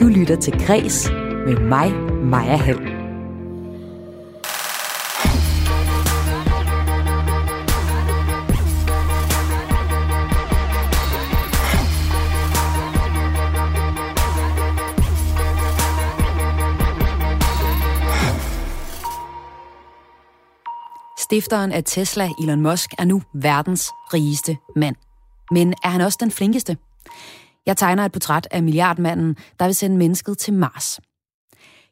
Du lytter til Græs med mig, Maja Hall. Stifteren af Tesla, Elon Musk, er nu verdens rigeste mand. Men er han også den flinkeste? Jeg tegner et portræt af milliardmanden, der vil sende mennesket til Mars.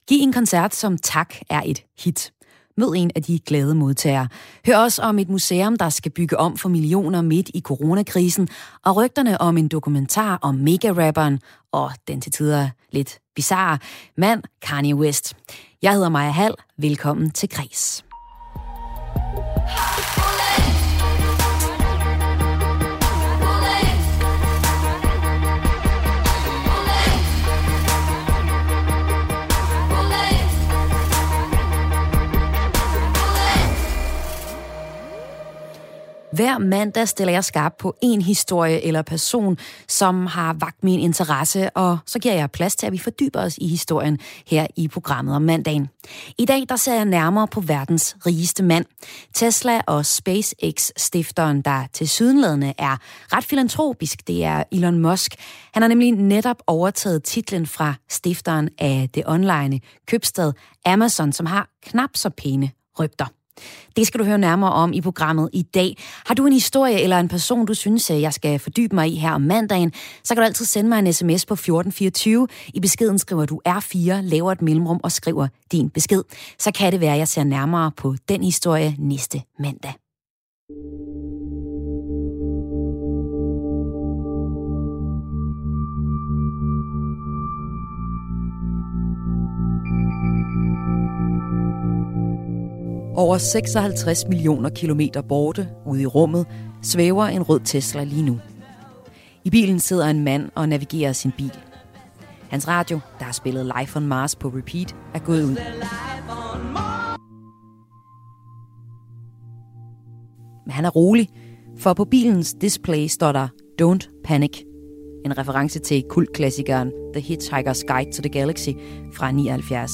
Giv en koncert som tak er et hit. Mød en af de glade modtagere. Hør også om et museum, der skal bygge om for millioner midt i coronakrisen, og rygterne om en dokumentar om mega-rapperen og den til tider lidt bizarre mand Kanye West. Jeg hedder Maja Hall. Velkommen til Græs. Hver mandag stiller jeg skarp på en historie eller person, som har vagt min interesse, og så giver jeg plads til, at vi fordyber os i historien her i programmet om mandagen. I dag der ser jeg nærmere på verdens rigeste mand. Tesla og SpaceX-stifteren, der til sydenladende er ret filantropisk, det er Elon Musk. Han har nemlig netop overtaget titlen fra stifteren af det online købstad Amazon, som har knap så pæne rygter. Det skal du høre nærmere om i programmet i dag. Har du en historie eller en person, du synes, øh, jeg skal fordybe mig i her om mandagen, så kan du altid sende mig en sms på 1424. I beskeden skriver du R4, laver et mellemrum og skriver din besked. Så kan det være, at jeg ser nærmere på den historie næste mandag. Over 56 millioner kilometer borte ude i rummet svæver en rød Tesla lige nu. I bilen sidder en mand og navigerer sin bil. Hans radio, der har spillet Life on Mars på repeat, er gået ud. Men han er rolig, for på bilens display står der Don't Panic. En reference til kultklassikeren The Hitchhiker's Guide to the Galaxy fra 79.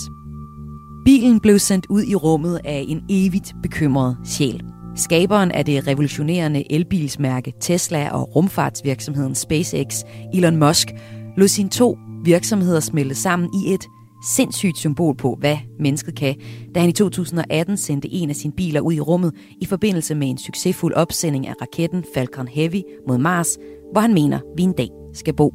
Bilen blev sendt ud i rummet af en evigt bekymret sjæl. Skaberen af det revolutionerende elbilsmærke Tesla og rumfartsvirksomheden SpaceX, Elon Musk, lod sine to virksomheder smelte sammen i et sindssygt symbol på, hvad mennesket kan, da han i 2018 sendte en af sine biler ud i rummet i forbindelse med en succesfuld opsending af raketten Falcon Heavy mod Mars, hvor han mener, vi en dag skal bo.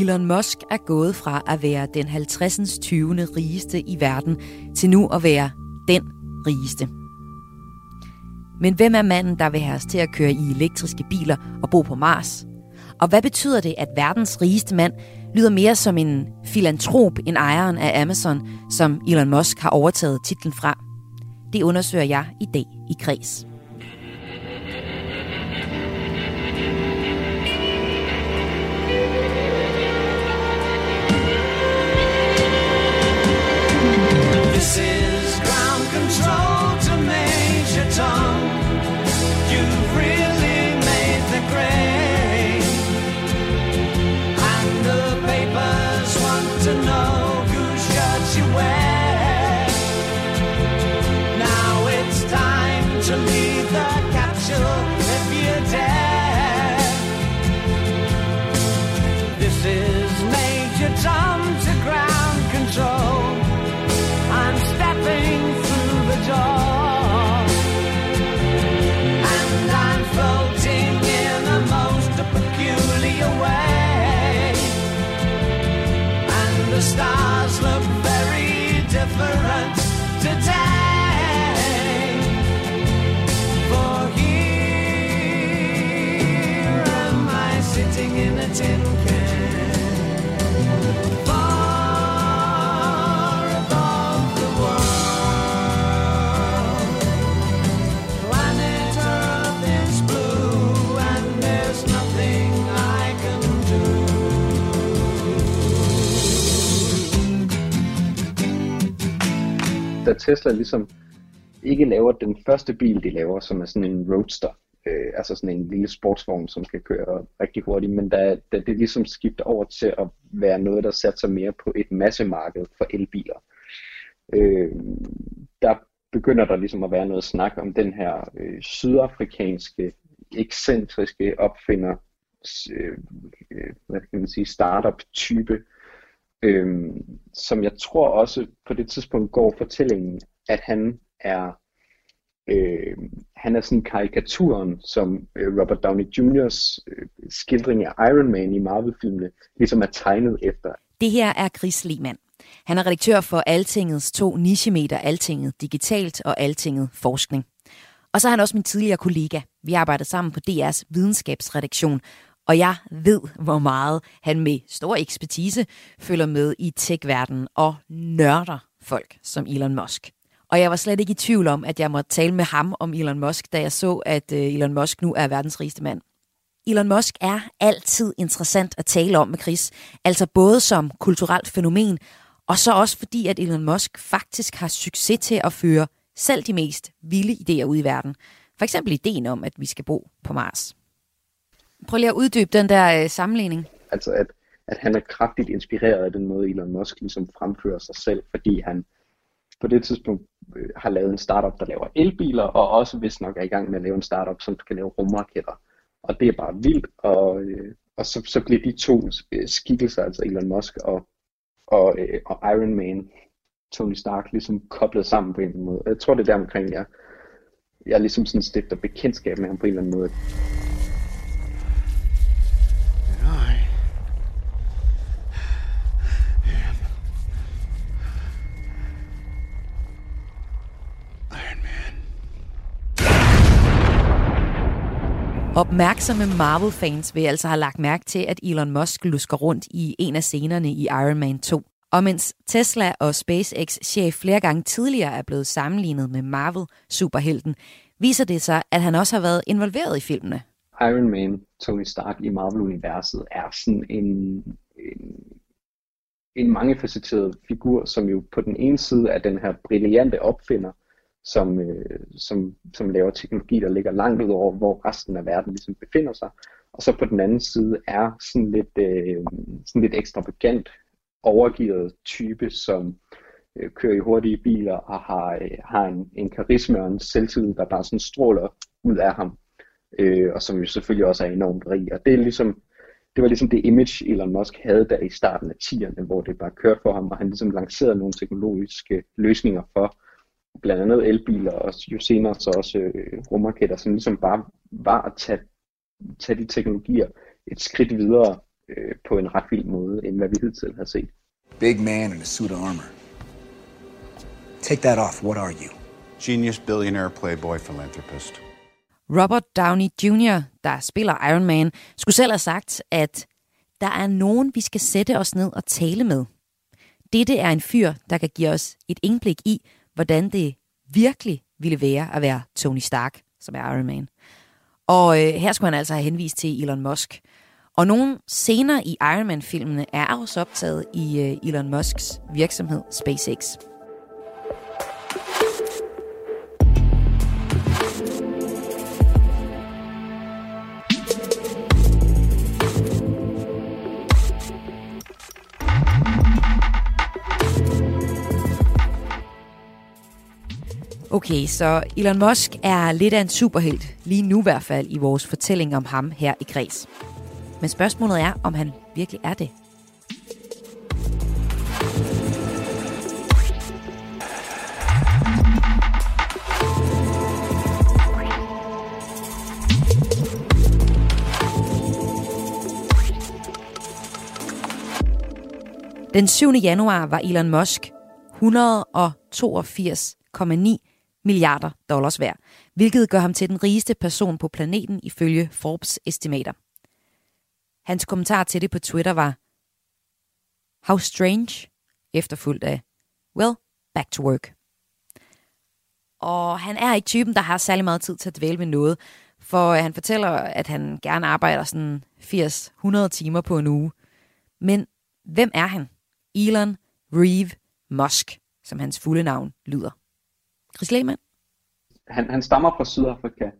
Elon Musk er gået fra at være den 50. 20. rigeste i verden til nu at være den rigeste. Men hvem er manden, der vil have os til at køre i elektriske biler og bo på Mars? Og hvad betyder det, at verdens rigeste mand lyder mere som en filantrop end ejeren af Amazon, som Elon Musk har overtaget titlen fra? Det undersøger jeg i dag i Kreds. noticing. Da Tesla ligesom ikke laver den første bil, de laver, som er sådan en roadster, øh, altså sådan en lille sportsvogn, som skal køre rigtig hurtigt, men da, da det ligesom skifter over til at være noget, der satser mere på et massemarked for elbiler, øh, der begynder der ligesom at være noget snak om den her øh, sydafrikanske, ekscentriske opfinder, øh, øh, hvad kan man sige, startup-type, Øhm, som jeg tror også på det tidspunkt går fortællingen, at han er øh, han er sådan karikaturen, som øh, Robert Downey Jr.'s øh, skildring af Iron Man i Marvel-filmene ligesom er tegnet efter. Det her er Chris Lehmann. Han er redaktør for Altingets to nichemeter, Altinget Digitalt og Altinget Forskning. Og så er han også min tidligere kollega. Vi arbejdede sammen på DR's videnskabsredaktion, og jeg ved, hvor meget han med stor ekspertise følger med i tech-verdenen og nørder folk som Elon Musk. Og jeg var slet ikke i tvivl om, at jeg måtte tale med ham om Elon Musk, da jeg så, at øh, Elon Musk nu er verdens rigeste mand. Elon Musk er altid interessant at tale om med Chris, altså både som kulturelt fænomen, og så også fordi, at Elon Musk faktisk har succes til at føre selv de mest vilde idéer ud i verden. For eksempel ideen om, at vi skal bo på Mars. Prøv lige at uddybe den der øh, sammenligning. Altså, at, at han er kraftigt inspireret af den måde, Elon Musk ligesom fremfører sig selv, fordi han på det tidspunkt øh, har lavet en startup, der laver elbiler, og også hvis nok er i gang med at lave en startup, som kan lave rumraketter. Og det er bare vildt, og, øh, og så, så bliver de to øh, skikkelser, altså Elon Musk og, og, øh, og Iron Man, Tony Stark, ligesom koblet sammen på en eller anden måde. Jeg tror, det er der omkring, jeg, jeg ligesom sådan stifter bekendtskab med ham på en eller anden måde. Opmærksomme Marvel-fans vil altså have lagt mærke til, at Elon Musk lusker rundt i en af scenerne i Iron Man 2. Og mens Tesla og SpaceX-chef flere gange tidligere er blevet sammenlignet med Marvel-superhelten, viser det sig, at han også har været involveret i filmene. Iron Man, Tony Stark i Marvel-universet, er sådan en, en, en mangefacetteret figur, som jo på den ene side er den her brillante opfinder, som, øh, som, som laver teknologi, der ligger langt ud over, hvor resten af verden ligesom befinder sig. Og så på den anden side er sådan lidt, øh, sådan lidt ekstravagant, overgivet type, som øh, kører i hurtige biler og har, øh, har en, en karisma og en selvtillid, der bare sådan stråler ud af ham. Øh, og som jo selvfølgelig også er enormt rig. Og det er ligesom, det var ligesom det image, Elon Musk havde der i starten af 10'erne, hvor det bare kørte for ham, og han ligesom lancerede nogle teknologiske løsninger for, blandt andet elbiler og jo senere så også øh, rumraketter, som ligesom bare var at tage, tage de teknologier et skridt videre øh, på en ret vild måde, end hvad vi hidtil har set. Big man in a suit of armor. Take that off. What are you? Genius, billionaire, playboy, philanthropist. Robert Downey Jr., der spiller Iron Man, skulle selv have sagt, at der er nogen, vi skal sætte os ned og tale med. Dette er en fyr, der kan give os et indblik i, hvordan det virkelig ville være at være Tony Stark, som er Iron Man. Og øh, her skulle han altså have henvist til Elon Musk. Og nogle scener i Iron Man-filmene er også optaget i øh, Elon Musks virksomhed SpaceX. Okay, så Elon Musk er lidt af en superhelt, lige nu i hvert fald i vores fortælling om ham her i Græs. Men spørgsmålet er, om han virkelig er det. Den 7. januar var Elon Musk 182,9 milliarder dollars værd, hvilket gør ham til den rigeste person på planeten ifølge Forbes estimater. Hans kommentar til det på Twitter var, How strange, efterfulgt af, Well, back to work. Og han er ikke typen, der har særlig meget tid til at dvæle med noget, for øh, han fortæller, at han gerne arbejder sådan 80-100 timer på en uge. Men hvem er han? Elon Reeve Musk, som hans fulde navn lyder. Chris Lehmann? Han, han stammer fra Sydafrika,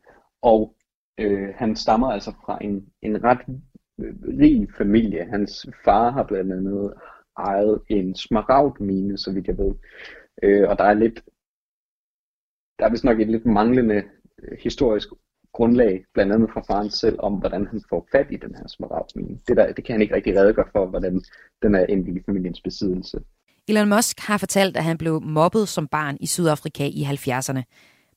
og Øh, han stammer altså fra en, en ret øh, rig familie. Hans far har blandt andet ejet en smaragdmine, så vidt jeg ved. Øh, og der er lidt, der er vist nok et lidt manglende øh, historisk grundlag, blandt andet fra faren selv, om hvordan han får fat i den her smaragdmine. Det, der, det kan han ikke rigtig redegøre for, hvordan den er endt i familiens besiddelse. Elon Musk har fortalt, at han blev mobbet som barn i Sydafrika i 70'erne.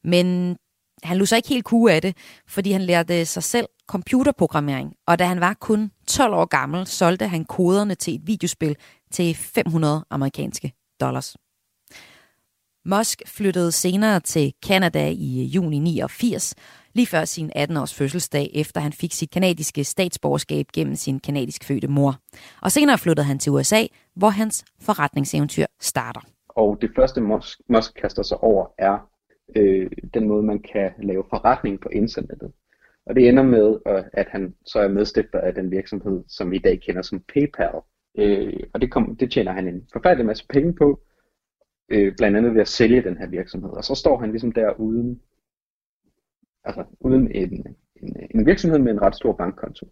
Men han lå sig ikke helt kue af det, fordi han lærte sig selv computerprogrammering, og da han var kun 12 år gammel, solgte han koderne til et videospil til 500 amerikanske dollars. Musk flyttede senere til Canada i juni 89, lige før sin 18-års fødselsdag, efter han fik sit kanadiske statsborgerskab gennem sin kanadisk fødte mor. Og senere flyttede han til USA, hvor hans forretningseventyr starter. Og det første Musk, kaster sig over er øh, den måde, man kan lave forretning på internettet. Og det ender med, øh, at han så er medstifter af den virksomhed, som vi i dag kender som PayPal. Øh, og det, kom, det tjener han en forfærdelig masse penge på, øh, blandt andet ved at sælge den her virksomhed. Og så står han ligesom der uden, altså uden en, en, en virksomhed med en ret stor bankkonto,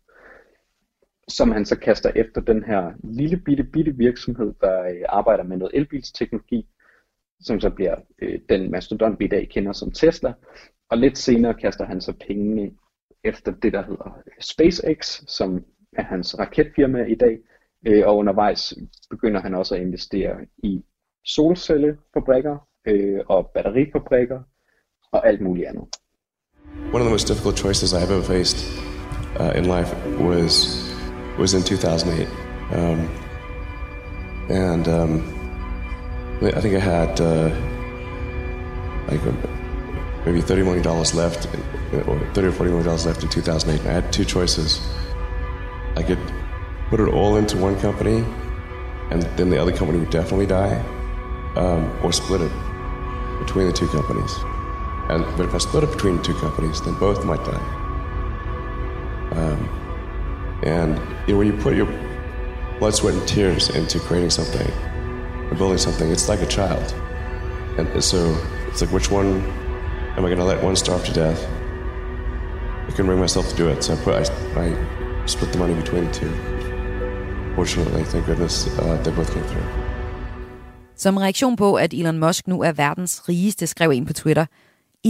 som han så kaster efter den her lille bitte bitte virksomhed, der øh, arbejder med noget elbilsteknologi, som så bliver øh, den mastodont, vi i dag kender som Tesla. Og lidt senere kaster han så pengene efter det, der hedder SpaceX, som er hans raketfirma i dag. Øh, og undervejs begynder han også at investere i solcellefabrikker øh, og batterifabrikker og alt muligt andet. One of the most difficult choices I have ever faced uh, in life was was in 2008, um, and um, I think I had uh, like uh, maybe thirty million dollars left, or thirty or forty million dollars left in 2008. I had two choices. I could put it all into one company, and then the other company would definitely die, um, or split it between the two companies. And but if I split it between two companies, then both might die. Um, and you know, when you put your blood, sweat, and tears into creating something and building something, it's like a child. And so it's like, which one am I going to let one starve to death? I couldn't bring myself to do it, so I put I, I split the money between the two. Fortunately, thank goodness, uh, they both came through. Som reaktion på, at Elon Musk nu er verdens rigeste, skrev en på Twitter,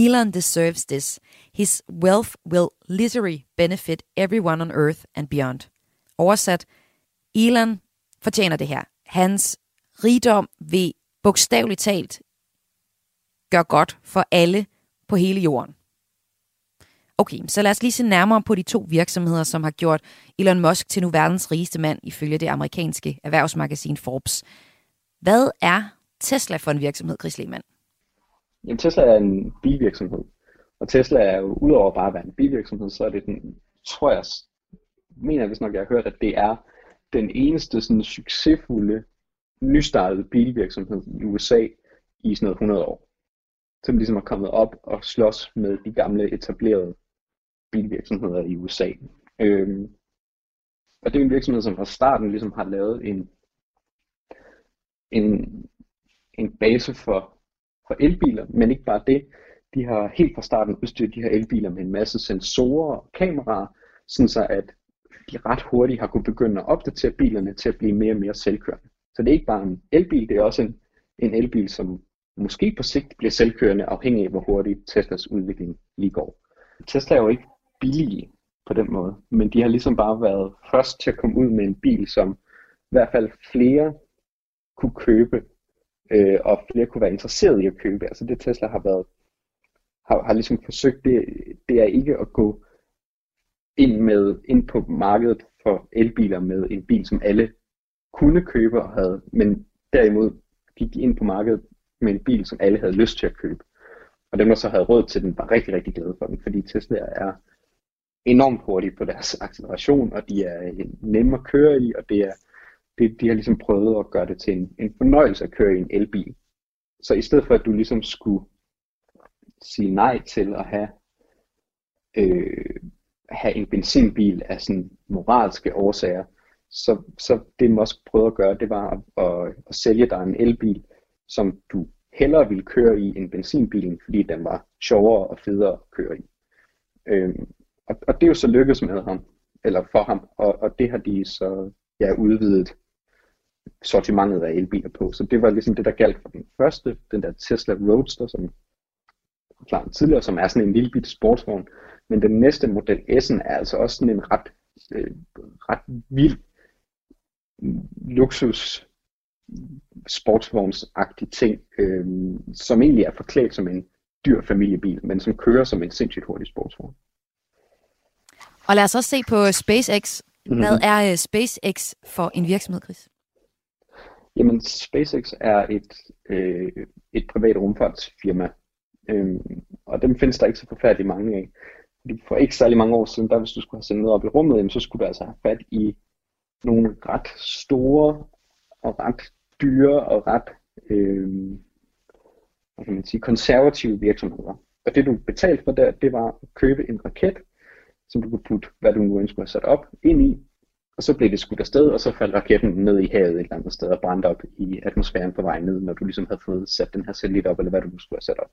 Elon deserves this. His wealth will literally benefit everyone on earth and beyond. Oversat, Elon fortjener det her. Hans rigdom vil bogstaveligt talt gøre godt for alle på hele jorden. Okay, så lad os lige se nærmere på de to virksomheder, som har gjort Elon Musk til nu verdens rigeste mand, ifølge det amerikanske erhvervsmagasin Forbes. Hvad er Tesla for en virksomhed, Chris Lehmann? Jamen, Tesla er en bilvirksomhed. Og Tesla er jo, udover bare at være en bilvirksomhed, så er det den, tror jeg, mener jeg hvis nok, jeg har hørt, at det er den eneste sådan succesfulde nystartede bilvirksomhed i USA i sådan noget 100 år. Som ligesom er kommet op og slås med de gamle etablerede bilvirksomheder i USA. Øhm, og det er en virksomhed, som fra starten ligesom har lavet en, en, en base for, for elbiler, men ikke bare det. De har helt fra starten udstyret de her elbiler med en masse sensorer og kameraer, sådan så at de ret hurtigt har kunne begynde at opdatere bilerne til at blive mere og mere selvkørende. Så det er ikke bare en elbil, det er også en, en elbil, som måske på sigt bliver selvkørende, afhængig af hvor hurtigt Teslas udvikling lige går. Tesla er jo ikke billige på den måde, men de har ligesom bare været først til at komme ud med en bil, som i hvert fald flere kunne købe, øh, og flere kunne være interesseret i at købe. Altså det Tesla har været, har, har ligesom forsøgt, det, det er ikke at gå ind, med, ind på markedet for elbiler med en bil, som alle kunne købe og havde, men derimod gik de ind på markedet med en bil, som alle havde lyst til at købe. Og dem, der så havde råd til den, var rigtig, rigtig glade for den, fordi Tesla er enormt hurtige på deres acceleration, og de er nemme at køre i, og det er, det, de har ligesom prøvet at gøre det til en, en fornøjelse at køre i en elbil. Så i stedet for, at du ligesom skulle sige nej til at have, øh, have en benzinbil af sådan moralske årsager, så, så det Musk prøvede at gøre, det var at, at, at sælge dig en elbil, som du hellere ville køre i end benzinbilen, fordi den var sjovere og federe at køre i. Øhm, og, og det er jo så lykkedes med ham, eller for ham, og, og det har de så ja, udvidet sortimentet af elbiler på. Så det var ligesom det, der galt for den første, den der Tesla Roadster, som klar tidligere, som er sådan en lille bitte sportsvogn. Men den næste model S'en er altså også sådan en ret, øh, ret vild luksus sportsvognsagtig ting, øh, som egentlig er forklædt som en dyr familiebil, men som kører som en sindssygt hurtig sportsvogn. Og lad os også se på SpaceX. Hvad mm-hmm. er uh, SpaceX for en virksomhed, Chris? Jamen, SpaceX er et, øh, et privat rumfartsfirma, øhm, og dem findes der ikke så forfærdelig mange af. Fordi for ikke særlig mange år siden, der hvis du skulle have sendt noget op i rummet, jamen, så skulle du altså have fat i nogle ret store og ret dyre og ret øh, hvad kan man sige, konservative virksomheder. Og det du betalte for der, det var at købe en raket, som du kunne putte, hvad du nu ønsker at sætte op, ind i, og så blev det skudt afsted, og så faldt raketten ned i havet et eller andet sted og brændte op i atmosfæren på vej ned, når du ligesom havde fået sat den her satellit op, eller hvad du nu skulle have sat op.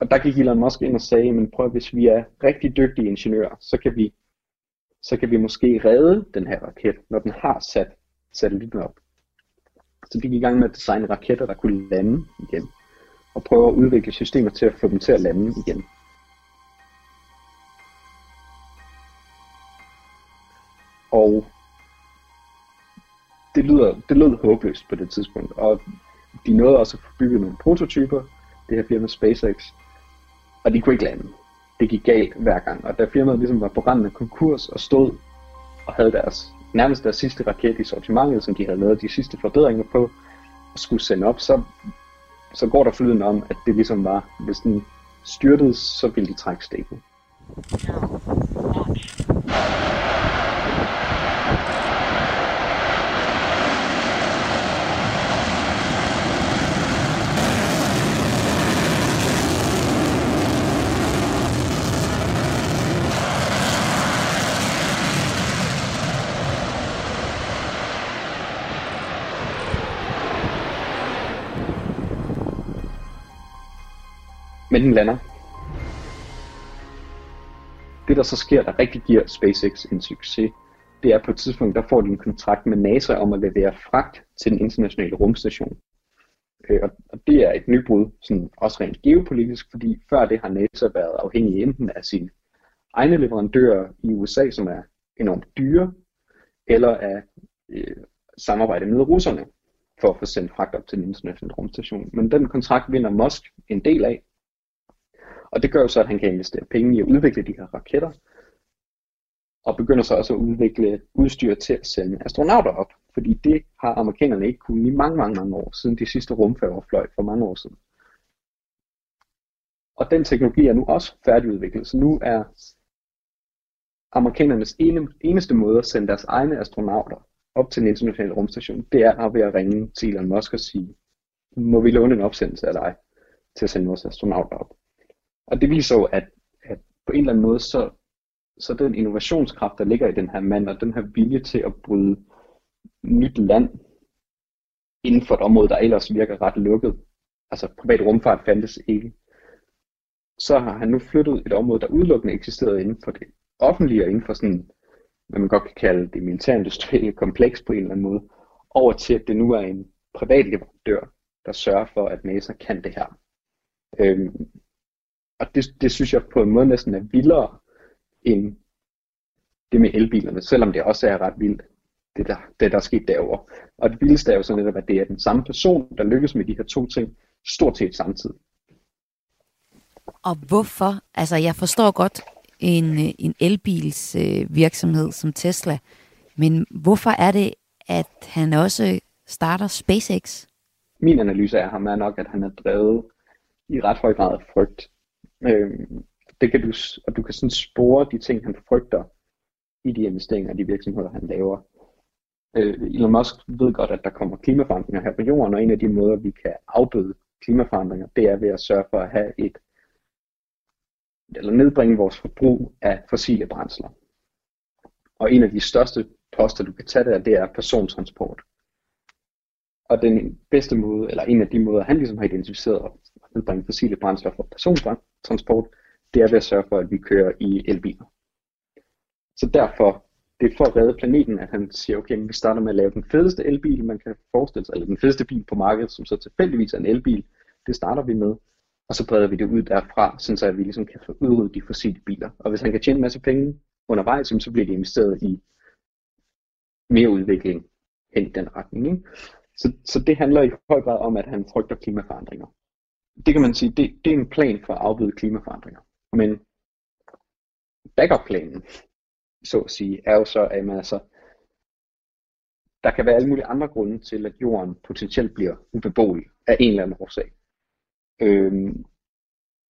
Og der gik Elon Musk ind og sagde, men prøv hvis vi er rigtig dygtige ingeniører, så kan vi, så kan vi måske redde den her raket, når den har sat satellitten op. Så de gik i gang med at designe raketter, der kunne lande igen, og prøve at udvikle systemer til at få dem til at lande igen. Og det, lyder, det lød håbløst på det tidspunkt, og de nåede også at få bygget nogle prototyper, det her firma SpaceX, og de kunne ikke lande. Det gik galt hver gang, og da firmaet ligesom var på randen af konkurs og stod og havde deres nærmest deres sidste raket i sortimentet, som de havde lavet de sidste forbedringer på, og skulle sende op, så, så går der flyden om, at det ligesom var, hvis den styrtede, så ville de trække stikket. Men den lander. Det der så sker, der rigtig giver SpaceX en succes, det er på et tidspunkt, der får de en kontrakt med NASA om at levere fragt til den internationale rumstation. Øh, og det er et nybrud, sådan også rent geopolitisk, fordi før det har NASA været afhængig enten af sine egne leverandører i USA, som er enormt dyre, eller af øh, samarbejde med russerne for at få sendt fragt op til den internationale rumstation. Men den kontrakt vinder Musk en del af, og det gør jo så, at han kan investere penge i at udvikle de her raketter, og begynder så også at udvikle udstyr til at sende astronauter op, fordi det har amerikanerne ikke kunnet i mange, mange, mange år, siden de sidste rumfærger fløj for mange år siden. Og den teknologi er nu også færdigudviklet, så nu er amerikanernes ene, eneste måde at sende deres egne astronauter op til den internationale rumstation, det er ved at ringe til Elon Musk og sige, må vi låne en opsendelse af dig til at sende vores astronauter op. Og det viser jo, at, at på en eller anden måde, så, så den innovationskraft, der ligger i den her mand, og den her vilje til at bryde nyt land inden for et område, der ellers virker ret lukket, altså privat rumfart fandtes ikke, så har han nu flyttet et område, der udelukkende eksisterede inden for det offentlige, og inden for sådan, hvad man godt kan kalde det militærindustrielle kompleks på en eller anden måde, over til at det nu er en privat leverandør, der sørger for, at NASA kan det her. Øhm, og det, det synes jeg på en måde næsten er vildere end det med elbilerne, selvom det også er ret vildt, det der, det der er sket derovre. Og det vildeste er jo sådan netop, at det er den samme person, der lykkes med de her to ting, stort set samtidig. Og hvorfor? Altså, jeg forstår godt en, en elbils øh, virksomhed som Tesla, men hvorfor er det, at han også starter SpaceX? Min analyse af ham er nok, at han er drevet i ret høj grad af frygt. Øh, det kan du, og du kan sådan spore de ting, han frygter i de investeringer og de virksomheder, han laver. Øh, Elon Musk ved godt, at der kommer klimaforandringer her på jorden, og en af de måder, vi kan afbøde klimaforandringer, det er ved at sørge for at have et eller nedbringe vores forbrug af fossile brændsler. Og en af de største poster, du kan tage der, det er persontransport. Og den bedste måde, eller en af de måder, han ligesom har identificeret at nedbringe fossile brændsler for transport, det er ved at sørge for, at vi kører i elbiler. Så derfor, det er for at redde planeten, at han siger, okay, vi starter med at lave den fedeste elbil, man kan forestille sig, eller den fedeste bil på markedet, som så tilfældigvis er en elbil. Det starter vi med, og så breder vi det ud derfra, så at vi ligesom kan få udryddet de fossile biler. Og hvis han kan tjene en masse penge undervejs, så bliver det investeret i mere udvikling hen i den retning. Ikke? Så, så det handler i høj grad om, at han frygter klimaforandringer. Det kan man sige, det, det er en plan for at afbøde klimaforandringer. Men backup-planen, så at sige, er jo så, at man altså, der kan være alle mulige andre grunde til, at jorden potentielt bliver ubeboelig af en eller anden årsag. Øhm,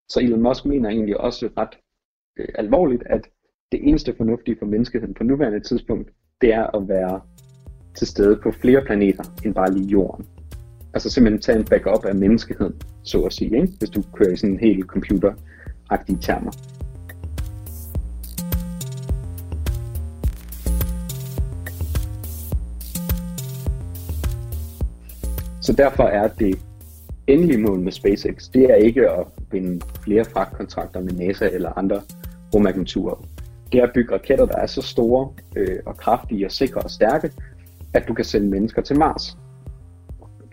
så Elon Musk mener egentlig også ret øh, alvorligt, at det eneste fornuftige for menneskeheden på nuværende tidspunkt, det er at være til stede på flere planeter end bare lige jorden. Altså simpelthen tage en backup af menneskeheden, så at sige, ikke? hvis du kører i sådan en helt computeragtige termer. Så derfor er det endelige mål med SpaceX, det er ikke at vinde flere fragtkontrakter med NASA eller andre rumagenturer. Det er at bygge raketter, der er så store øh, og kraftige og sikre og stærke, at du kan sende mennesker til Mars.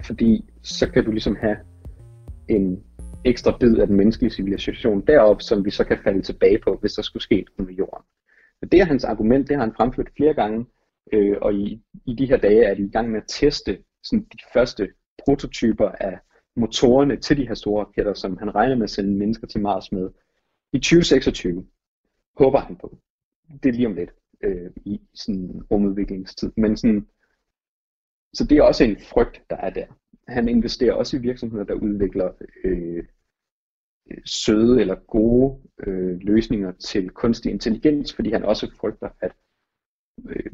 Fordi så kan du ligesom have en ekstra bid af den menneskelige civilisation derop, som vi så kan falde tilbage på, hvis der skulle ske noget med jorden. Men det er hans argument, det har han fremført flere gange, øh, og i, i de her dage er de i gang med at teste sådan de første prototyper af motorerne til de her store raketter, som han regner med at sende mennesker til Mars med i 2026. Håber han på. Det er lige om lidt øh, i sådan rumudviklingstid. Men sådan, så det er også en frygt, der er der. Han investerer også i virksomheder, der udvikler øh, søde eller gode øh, løsninger til kunstig intelligens, fordi han også frygter, at øh,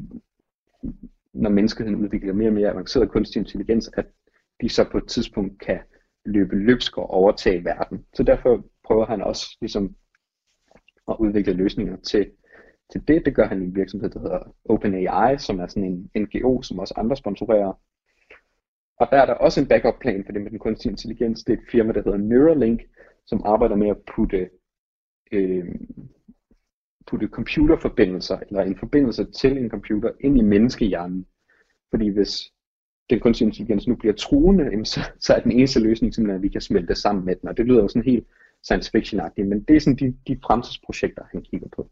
når menneskeheden udvikler mere og mere avanceret kunstig intelligens, at de så på et tidspunkt kan løbe løbsk og overtage verden. Så derfor prøver han også ligesom at udvikle løsninger til, til det. Det gør han i en virksomhed, der hedder OpenAI, som er sådan en NGO, som også andre sponsorerer. Og der er der også en backup plan for det med den kunstige intelligens. Det er et firma, der hedder Neuralink, som arbejder med at putte, øh, putte computerforbindelser, eller en forbindelse til en computer, ind i menneskehjernen. Fordi hvis den kunstige intelligens nu bliver truende, så, så er den eneste løsning simpelthen, at vi kan smelte sammen med den. Og det lyder jo sådan helt science fiction-agtigt, men det er sådan de, de fremtidsprojekter, han kigger på.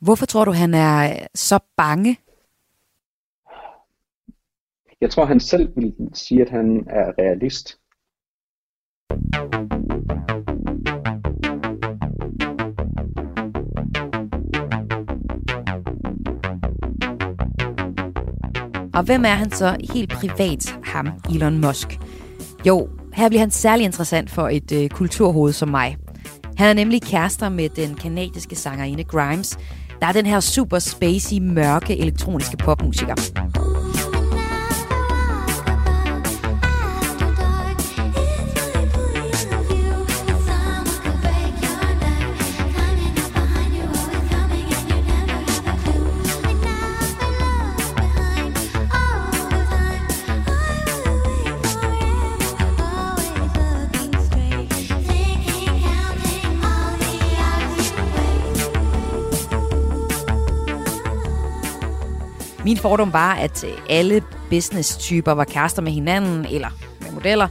Hvorfor tror du, han er så bange? Jeg tror, han selv vil sige, at han er realist. Og hvem er han så helt privat, ham Elon Musk? Jo, her bliver han særlig interessant for et øh, kulturhoved som mig. Han er nemlig kærester med den kanadiske sangerinde Grimes, der er den her super spacey, mørke elektroniske popmusiker. Min fordom var, at øh, alle business-typer var kærester med hinanden, eller med modeller,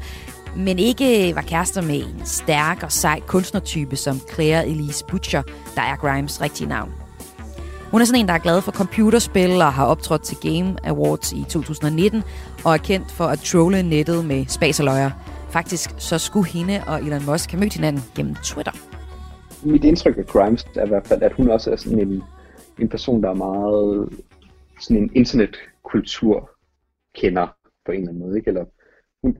men ikke øh, var kærester med en stærk og sej kunstnertype som Claire Elise Butcher, der er Grimes rigtige navn. Hun er sådan en, der er glad for computerspil og har optrådt til Game Awards i 2019 og er kendt for at trolle nettet med spas og løjer. Faktisk så skulle hende og Elon Musk have mødt hinanden gennem Twitter. Mit indtryk af Grimes er i hvert fald, at hun også er sådan en, en person, der er meget sådan en internetkultur kender på en eller anden måde, ikke? Eller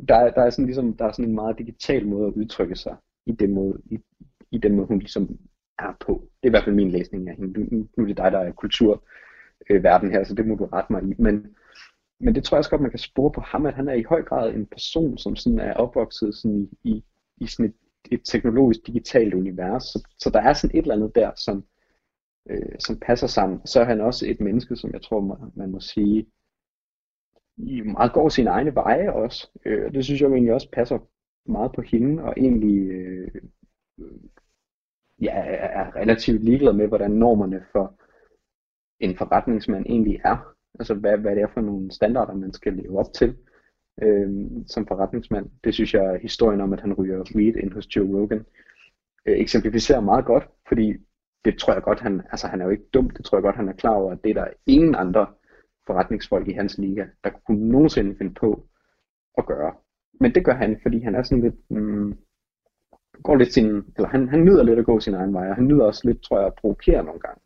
der, der er sådan ligesom, der er sådan en meget digital måde at udtrykke sig i den måde, i, i den måde hun ligesom er på. Det er i hvert fald min læsning af hende. Nu, nu er det dig, der er kulturverden her, så det må du rette mig i. Men, men det tror jeg også godt, man kan spore på ham, at han er i høj grad en person, som sådan er opvokset sådan i, i, i sådan et, et teknologisk digitalt univers. Så, så der er sådan et eller andet der, som, øh, som passer sammen. Så er han også et menneske, som jeg tror, man, man må sige, i meget går sine egne veje også. Øh, det synes jeg egentlig også passer meget på hende, og egentlig øh, ja, er relativt ligeglad med, hvordan normerne for en forretningsmand egentlig er. Altså hvad, hvad det er for nogle standarder, man skal leve op til øh, som forretningsmand. Det synes jeg, historien om, at han ryger weed ind hos Joe Rogan, øh, eksemplificerer meget godt, fordi det tror jeg godt, han, altså han er jo ikke dum, det tror jeg godt, han er klar over, at det er der ingen andre forretningsfolk i hans liga, der kunne nogensinde finde på at gøre. Men det gør han, fordi han er sådan lidt, mm, går lidt sin, eller han, han nyder lidt at gå sin egen vej, og han nyder også lidt, tror jeg, at provokere nogle gange.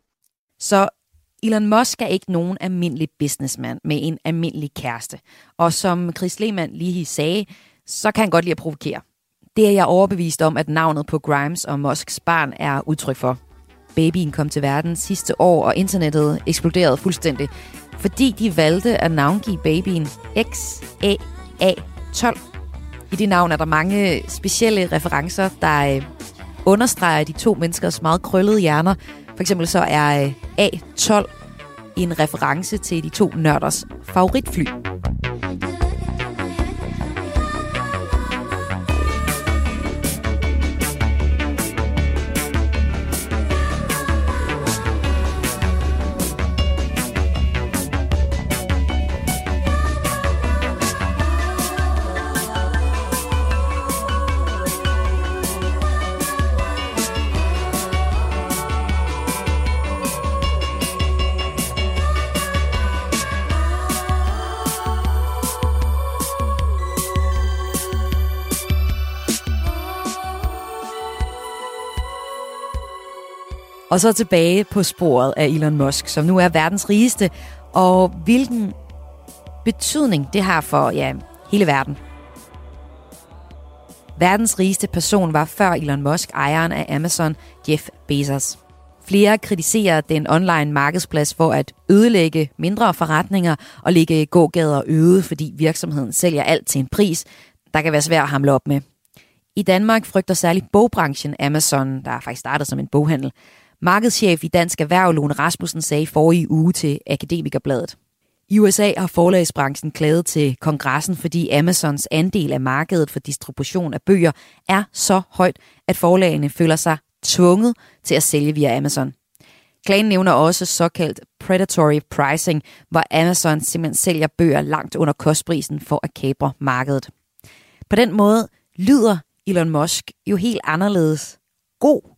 Så Elon Musk er ikke nogen almindelig businessman med en almindelig kæreste. Og som Chris Lehmann lige sagde, så kan han godt lide at provokere. Det er jeg overbevist om, at navnet på Grimes og Musks barn er udtryk for. Babyen kom til verden sidste år, og internettet eksploderede fuldstændig, fordi de valgte at navngive babyen XAA12. I det navn er der mange specielle referencer, der øh, understreger de to menneskers meget krøllede hjerner. For eksempel så er øh, A12 en reference til de to nørders favoritfly. Og så tilbage på sporet af Elon Musk, som nu er verdens rigeste, og hvilken betydning det har for ja, hele verden. Verdens rigeste person var før Elon Musk ejeren af Amazon, Jeff Bezos. Flere kritiserer den online markedsplads for at ødelægge mindre forretninger og lægge gågader øde, fordi virksomheden sælger alt til en pris, der kan være svær at hamle op med. I Danmark frygter særligt bogbranchen Amazon, der faktisk startede som en boghandel, Markedschef i Dansk Erhverv, Lone Rasmussen, sagde forrige uge til Akademikerbladet. I USA har forlagsbranchen klaget til kongressen, fordi Amazons andel af markedet for distribution af bøger er så højt, at forlagene føler sig tvunget til at sælge via Amazon. Klagen nævner også såkaldt predatory pricing, hvor Amazon simpelthen sælger bøger langt under kostprisen for at kapre markedet. På den måde lyder Elon Musk jo helt anderledes god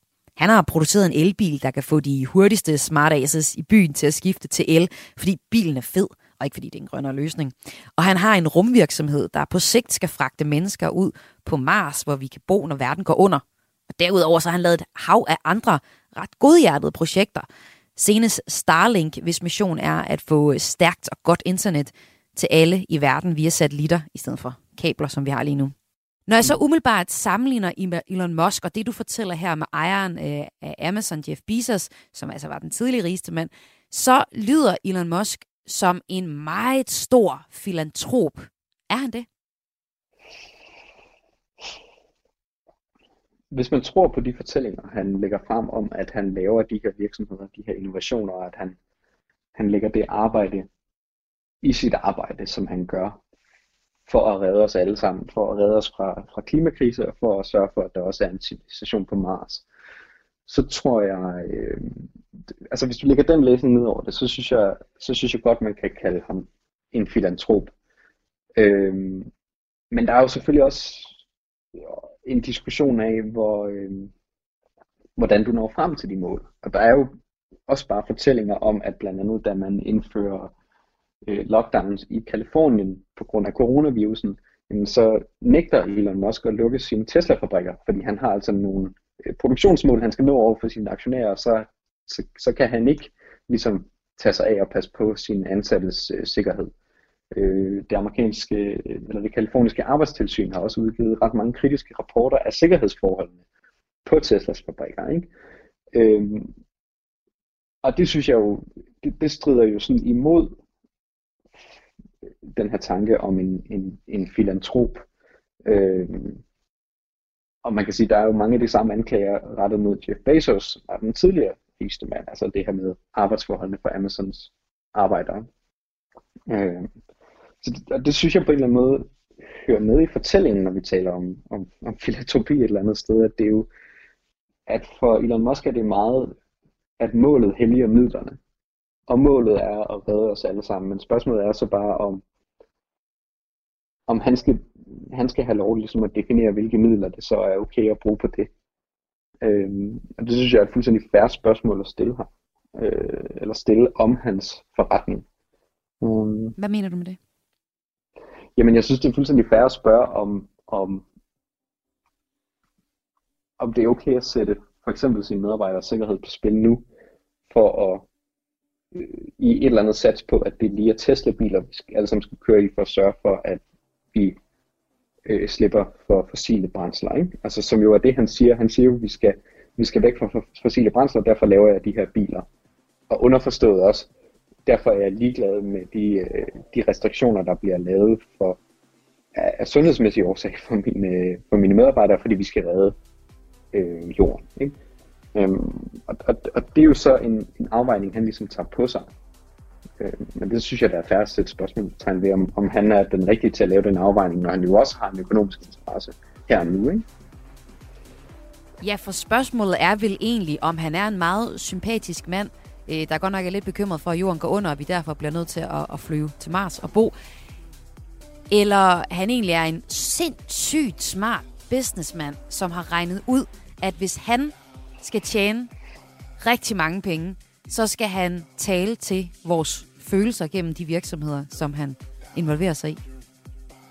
han har produceret en elbil, der kan få de hurtigste smart aces i byen til at skifte til el, fordi bilen er fed, og ikke fordi det er en grønnere løsning. Og han har en rumvirksomhed, der på sigt skal fragte mennesker ud på Mars, hvor vi kan bo, når verden går under. Og derudover så har han lavet et hav af andre ret godhjertede projekter. Senest Starlink, hvis mission er at få stærkt og godt internet til alle i verden via satellitter, i stedet for kabler, som vi har lige nu. Når jeg så umiddelbart sammenligner Elon Musk og det, du fortæller her med ejeren øh, af Amazon, Jeff Bezos, som altså var den tidligere rigeste mand, så lyder Elon Musk som en meget stor filantrop. Er han det? Hvis man tror på de fortællinger, han lægger frem om, at han laver de her virksomheder, de her innovationer, og at han, han lægger det arbejde i sit arbejde, som han gør, for at redde os alle sammen, for at redde os fra, fra klimakrise og for at sørge for, at der også er en civilisation på Mars. Så tror jeg, øh, altså hvis du lægger den læsning ned over det, så synes jeg, så synes jeg godt, man kan kalde ham en filantrop. Øh, men der er jo selvfølgelig også en diskussion af, hvor, øh, hvordan du når frem til de mål. Og der er jo også bare fortællinger om, at blandt andet, da man indfører øh, lockdowns i Kalifornien på grund af coronavirusen, jamen så nægter Elon Musk at lukke sine Tesla-fabrikker, fordi han har altså nogle øh, produktionsmål, han skal nå over for sine aktionærer, så, så, så kan han ikke ligesom tage sig af og passe på sin ansattes øh, sikkerhed. Øh, det amerikanske, øh, eller det kaliforniske arbejdstilsyn har også udgivet ret mange kritiske rapporter af sikkerhedsforholdene på Teslas fabrikker. Ikke? Øh, og det synes jeg jo, det, det strider jo sådan imod den her tanke om en, en, en filantrop. Øh, og man kan sige, der er jo mange af de samme anklager rettet mod Jeff Bezos, og den tidligere rigeste mand, altså det her med arbejdsforholdene for Amazons arbejdere. Øh, så det, det synes jeg på en eller anden måde hører med i fortællingen, når vi taler om, om, om filantropi et eller andet sted, at det er jo, at for Elon Musk er det meget, at målet helliger midlerne. Og målet er at redde os alle sammen. Men spørgsmålet er så bare, om, om han, skal, han skal have lov ligesom at definere, hvilke midler det så er okay at bruge på det. Øhm, og det synes jeg er et fuldstændig færre spørgsmål at stille her. Øh, eller stille om hans forretning. Um, Hvad mener du med det? Jamen, jeg synes, det er fuldstændig fair at spørge, om, om, om det er okay at sætte for eksempel sin medarbejders sikkerhed på spil nu, for at øh, i et eller andet sats på, at det lige er Tesla-biler, vi alle sammen skal køre i, for at sørge for, at vi øh, slipper for fossile brændsler. Ikke? Altså, som jo er det, han siger. Han siger jo, at vi skal, vi skal væk fra fossile brændsler, og derfor laver jeg de her biler. Og underforstået også, derfor er jeg ligeglad med de, øh, de restriktioner, der bliver lavet for af, af sundhedsmæssige årsager for mine, for mine medarbejdere, fordi vi skal redde øh, jorden. Ikke? Øhm, og, og, og det er jo så en, en afvejning, han ligesom tager på sig. Øh, men det synes jeg, der er færre et spørgsmålstegn ved, om, om han er den rigtige til at lave den afvejning, når han jo også har en økonomisk interesse her og nu. Ikke? Ja, for spørgsmålet er vel egentlig, om han er en meget sympatisk mand, øh, der godt nok er lidt bekymret for, at jorden går under, og vi derfor bliver nødt til at, at flyve til Mars og bo. Eller han egentlig er en sindssygt smart businessmand, som har regnet ud, at hvis han skal tjene rigtig mange penge, så skal han tale til vores følelser gennem de virksomheder, som han involverer sig i.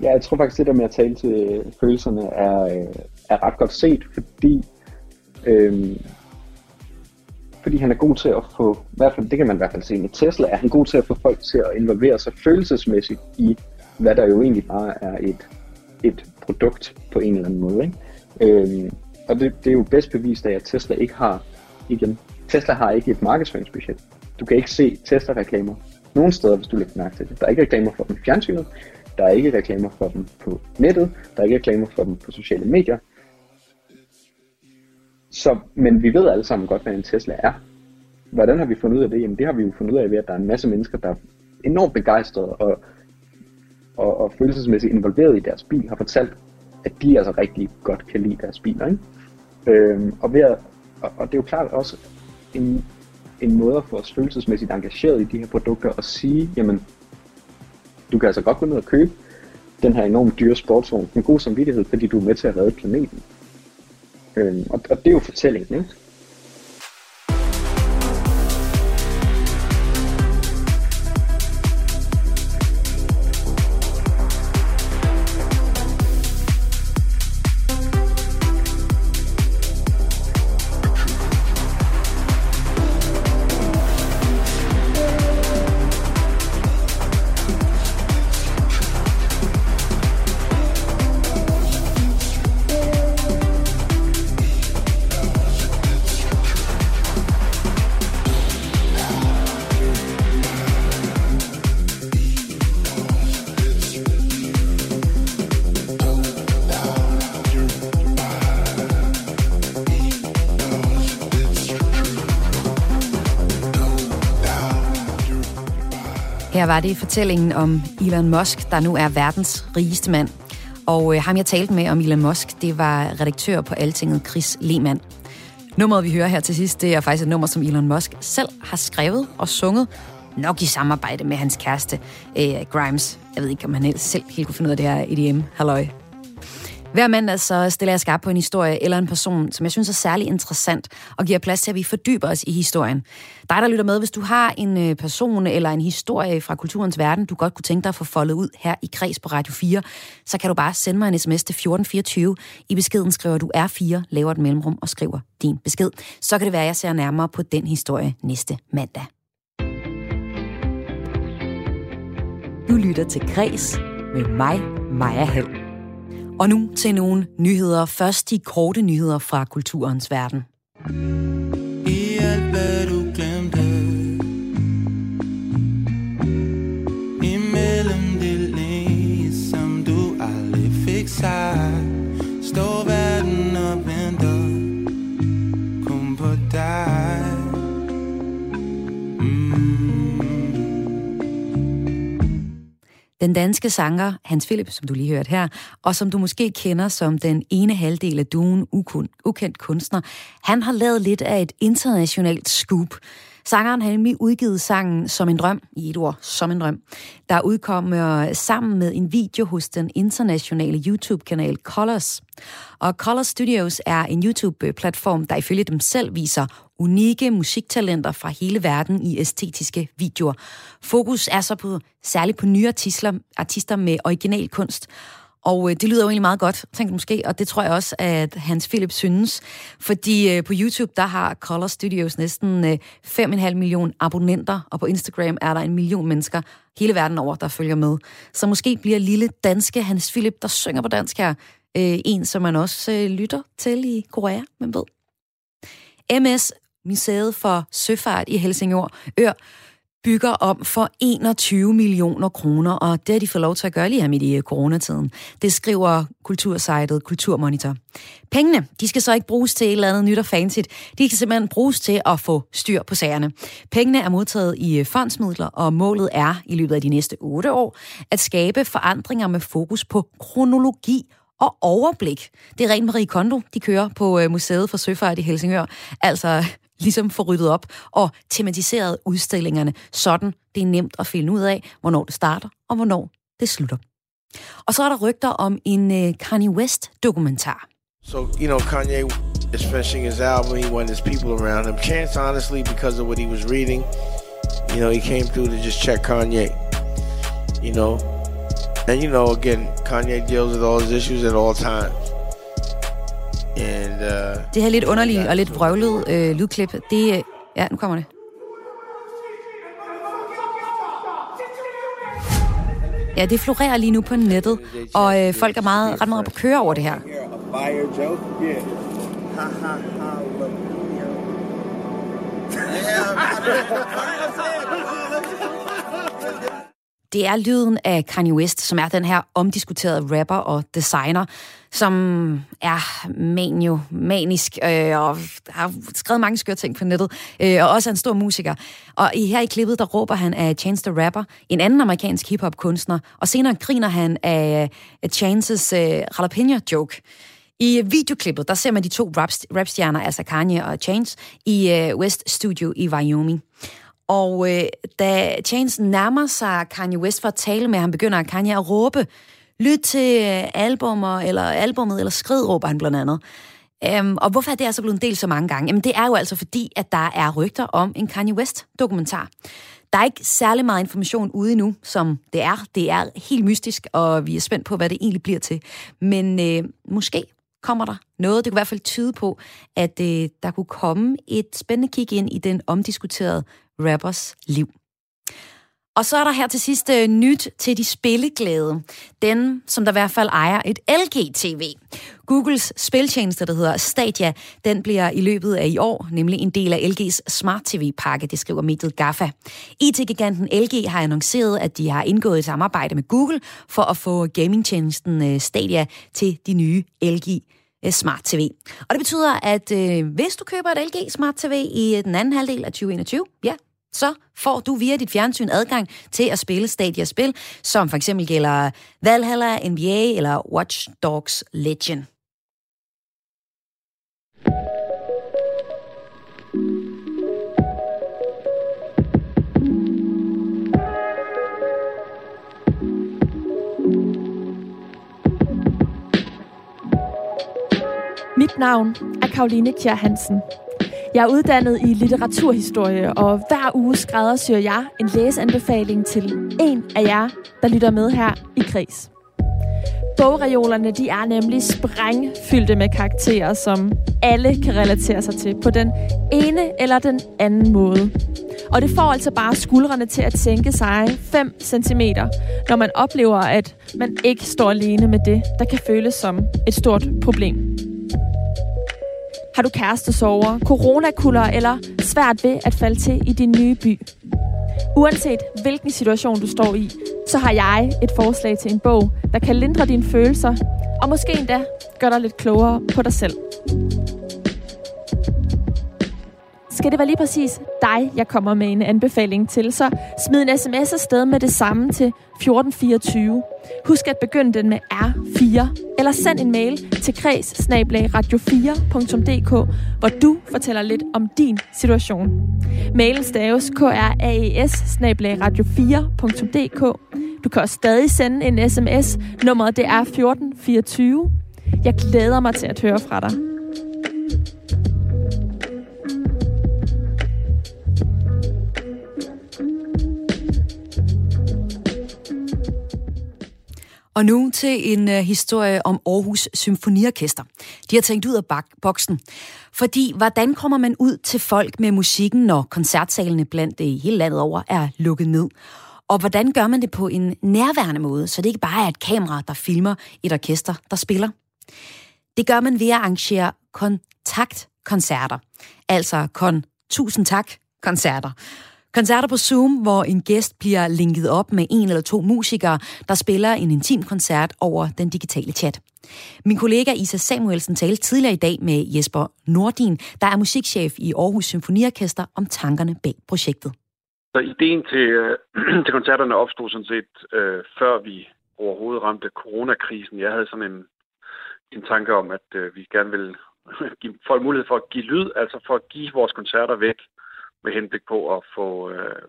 Ja, jeg tror faktisk, det der med at tale til følelserne er, øh, er ret godt set, fordi øhm, fordi han er god til at få, i hvert fald, det kan man i hvert fald se med Tesla, er han god til at få folk til at involvere sig følelsesmæssigt i, hvad der jo egentlig bare er et, et produkt på en eller anden måde. Ikke? Øhm, og det, det er jo bedst bevist af, at Tesla ikke har, igen, Tesla har ikke et markedsføringsbudget. Du kan ikke se Tesla-reklamer nogen steder, hvis du lægger mærke til det. Der er ikke reklamer for dem i fjernsynet, der er ikke reklamer for dem på nettet, der er ikke reklamer for dem på sociale medier. Så, men vi ved alle sammen godt, hvad en Tesla er. Hvordan har vi fundet ud af det? Jamen det har vi jo fundet ud af ved, at der er en masse mennesker, der er enormt begejstrede og, og, og følelsesmæssigt involveret i deres bil, har fortalt, at de altså rigtig godt kan lide deres biler. Ikke? Øhm, og, ved at, og, og det er jo klart også en, en måde at få os følelsesmæssigt engageret i de her produkter og sige, jamen, du kan altså godt gå ned og købe den her enormt dyre sportsvogn med god samvittighed, fordi du er med til at redde planeten. Øhm, og, og det er jo fortællingen, ikke? Var det fortællingen om Elon Musk, der nu er verdens rigeste mand. Og øh, ham, jeg talte med om Elon Musk, det var redaktør på Altinget, Chris Lehmann. Nummeret, vi hører her til sidst, det er faktisk et nummer, som Elon Musk selv har skrevet og sunget, nok i samarbejde med hans kæreste, øh, Grimes. Jeg ved ikke, om han selv helt kunne finde ud af det her EDM. Hver mandag så stiller jeg skarp på en historie eller en person, som jeg synes er særlig interessant, og giver plads til, at vi fordyber os i historien. Dig, der lytter med, hvis du har en øh, person eller en historie fra kulturens verden, du godt kunne tænke dig at få foldet ud her i Kreds på Radio 4, så kan du bare sende mig en sms til 1424. I beskeden skriver du R4, laver et mellemrum og skriver din besked. Så kan det være, at jeg ser nærmere på den historie næste mandag. Du lytter til Kres med mig, Maja Hall. Og nu til nogle nyheder. Først de korte nyheder fra kulturens verden. I alt, Den danske sanger Hans Philip, som du lige hørte her, og som du måske kender som den ene halvdel af duen ukendt kunstner, han har lavet lidt af et internationalt scoop. Sangeren har nemlig udgivet sangen Som en drøm, i et ord, Som en drøm, der udkommer sammen med en video hos den internationale YouTube-kanal Colors. Og Colors Studios er en YouTube-platform, der ifølge dem selv viser unikke musiktalenter fra hele verden i æstetiske videoer. Fokus er så på særligt på nye artister, artister med original kunst, og øh, det lyder jo egentlig meget godt, tænkte måske, og det tror jeg også, at Hans Philip synes. Fordi øh, på YouTube, der har Color Studios næsten øh, 5,5 millioner abonnenter, og på Instagram er der en million mennesker hele verden over, der følger med. Så måske bliver lille danske Hans Philip, der synger på dansk her, øh, en, som man også øh, lytter til i Korea, man ved. MS Museet for Søfart i Helsingør Ør, bygger om for 21 millioner kroner, og det har de fået lov til at gøre lige her midt i øh, coronatiden. Det skriver kultursejtet Kulturmonitor. Pengene, de skal så ikke bruges til et eller andet nyt og fancy. De kan simpelthen bruges til at få styr på sagerne. Pengene er modtaget i øh, fondsmidler, og målet er i løbet af de næste otte år at skabe forandringer med fokus på kronologi og overblik. Det er rent Marie Kondo, de kører på øh, Museet for Søfart i Helsingør. Altså ligesom får ryddet op og tematiseret udstillingerne, sådan det er nemt at finde ud af, hvornår det starter og hvornår det slutter. Og så er der rygter om en øh, Kanye West-dokumentar. So, you know, Kanye is finishing his album. He wanted his people around him. Chance, honestly, because of what he was reading, you know, he came through to just check Kanye. You know, and you know, again, Kanye deals with all his issues at all times. And, uh, det her lidt underlige og lidt vrøvlet øh, lydklip, det... Ja, nu kommer det. Ja, det florerer lige nu på nettet, og øh, folk er meget, ret meget på køre over det her. Det er lyden af Kanye West, som er den her omdiskuterede rapper og designer, som er manio, manisk øh, og har skrevet mange skøre ting på nettet, øh, og også er en stor musiker. Og her i klippet, der råber han af Chance the Rapper, en anden amerikansk hiphop-kunstner, og senere griner han af, af Chances øh, jalapeno-joke. I videoklippet, der ser man de to rap, rapstjerner, altså Kanye og Chance, i øh, West Studio i Wyoming. Og øh, da Chance nærmer sig Kanye West for at tale med ham, begynder Kanye at råbe, lyt til øh, albumer, eller albumet, eller skrid, råber han blandt andet. Øhm, og hvorfor er det altså blevet en del så mange gange? Jamen det er jo altså fordi, at der er rygter om en Kanye West-dokumentar. Der er ikke særlig meget information ude nu, som det er. Det er helt mystisk, og vi er spændt på, hvad det egentlig bliver til. Men øh, måske kommer der noget. Det kunne i hvert fald tyde på, at øh, der kunne komme et spændende kig ind i den omdiskuterede rappers liv. Og så er der her til sidst øh, nyt til de spilleglade. Den, som der i hvert fald ejer et LG-TV. Googles spiltjeneste, der hedder Stadia, den bliver i løbet af i år nemlig en del af LG's Smart TV-pakke, det skriver mediet GAFA. IT-giganten LG har annonceret, at de har indgået et samarbejde med Google for at få gamingtjenesten uh, Stadia til de nye LG øh, Smart TV. Og det betyder, at øh, hvis du køber et LG Smart TV i øh, den anden halvdel af 2021, ja, så får du via dit fjernsyn adgang til at spille Stadia-spil, som for eksempel gælder Valhalla, NBA eller Watch Dogs Legion. Mit navn er Karoline Kjær Hansen. Jeg er uddannet i litteraturhistorie, og hver uge skræddersyr jeg en læseanbefaling til en af jer, der lytter med her i Kris. Bogreolerne de er nemlig sprængfyldte med karakterer, som alle kan relatere sig til på den ene eller den anden måde. Og det får altså bare skuldrene til at tænke sig 5 cm, når man oplever, at man ikke står alene med det, der kan føles som et stort problem. Har du kærestesover, coronakuller eller svært ved at falde til i din nye by? Uanset hvilken situation du står i, så har jeg et forslag til en bog, der kan lindre dine følelser, og måske endda gøre dig lidt klogere på dig selv skal det være lige præcis dig, jeg kommer med en anbefaling til, så smid en sms afsted med det samme til 1424. Husk at begynde den med R4, eller send en mail til kreds radio4.dk, hvor du fortæller lidt om din situation. Mailen staves kraes radio4.dk. Du kan også stadig sende en sms. Nummeret det er 1424. Jeg glæder mig til at høre fra dig. Og nu til en uh, historie om Aarhus Symfoniorkester. De har tænkt ud af bak- boksen. Fordi hvordan kommer man ud til folk med musikken, når koncertsalene blandt det hele landet over er lukket ned? Og hvordan gør man det på en nærværende måde, så det ikke bare er et kamera, der filmer et orkester, der spiller? Det gør man ved at arrangere kontaktkoncerter. Altså kon tusind tak koncerter. Koncerter på Zoom, hvor en gæst bliver linket op med en eller to musikere, der spiller en intim koncert over den digitale chat. Min kollega Isa Samuelsen talte tidligere i dag med Jesper Nordin, der er musikchef i Aarhus Symfoniorkester, om tankerne bag projektet. Så ideen til, øh, til koncerterne opstod sådan set, øh, før vi overhovedet ramte coronakrisen. Jeg havde sådan en, en tanke om, at øh, vi gerne vil give folk mulighed for at give lyd, altså for at give vores koncerter væk med henblik på at få, øh,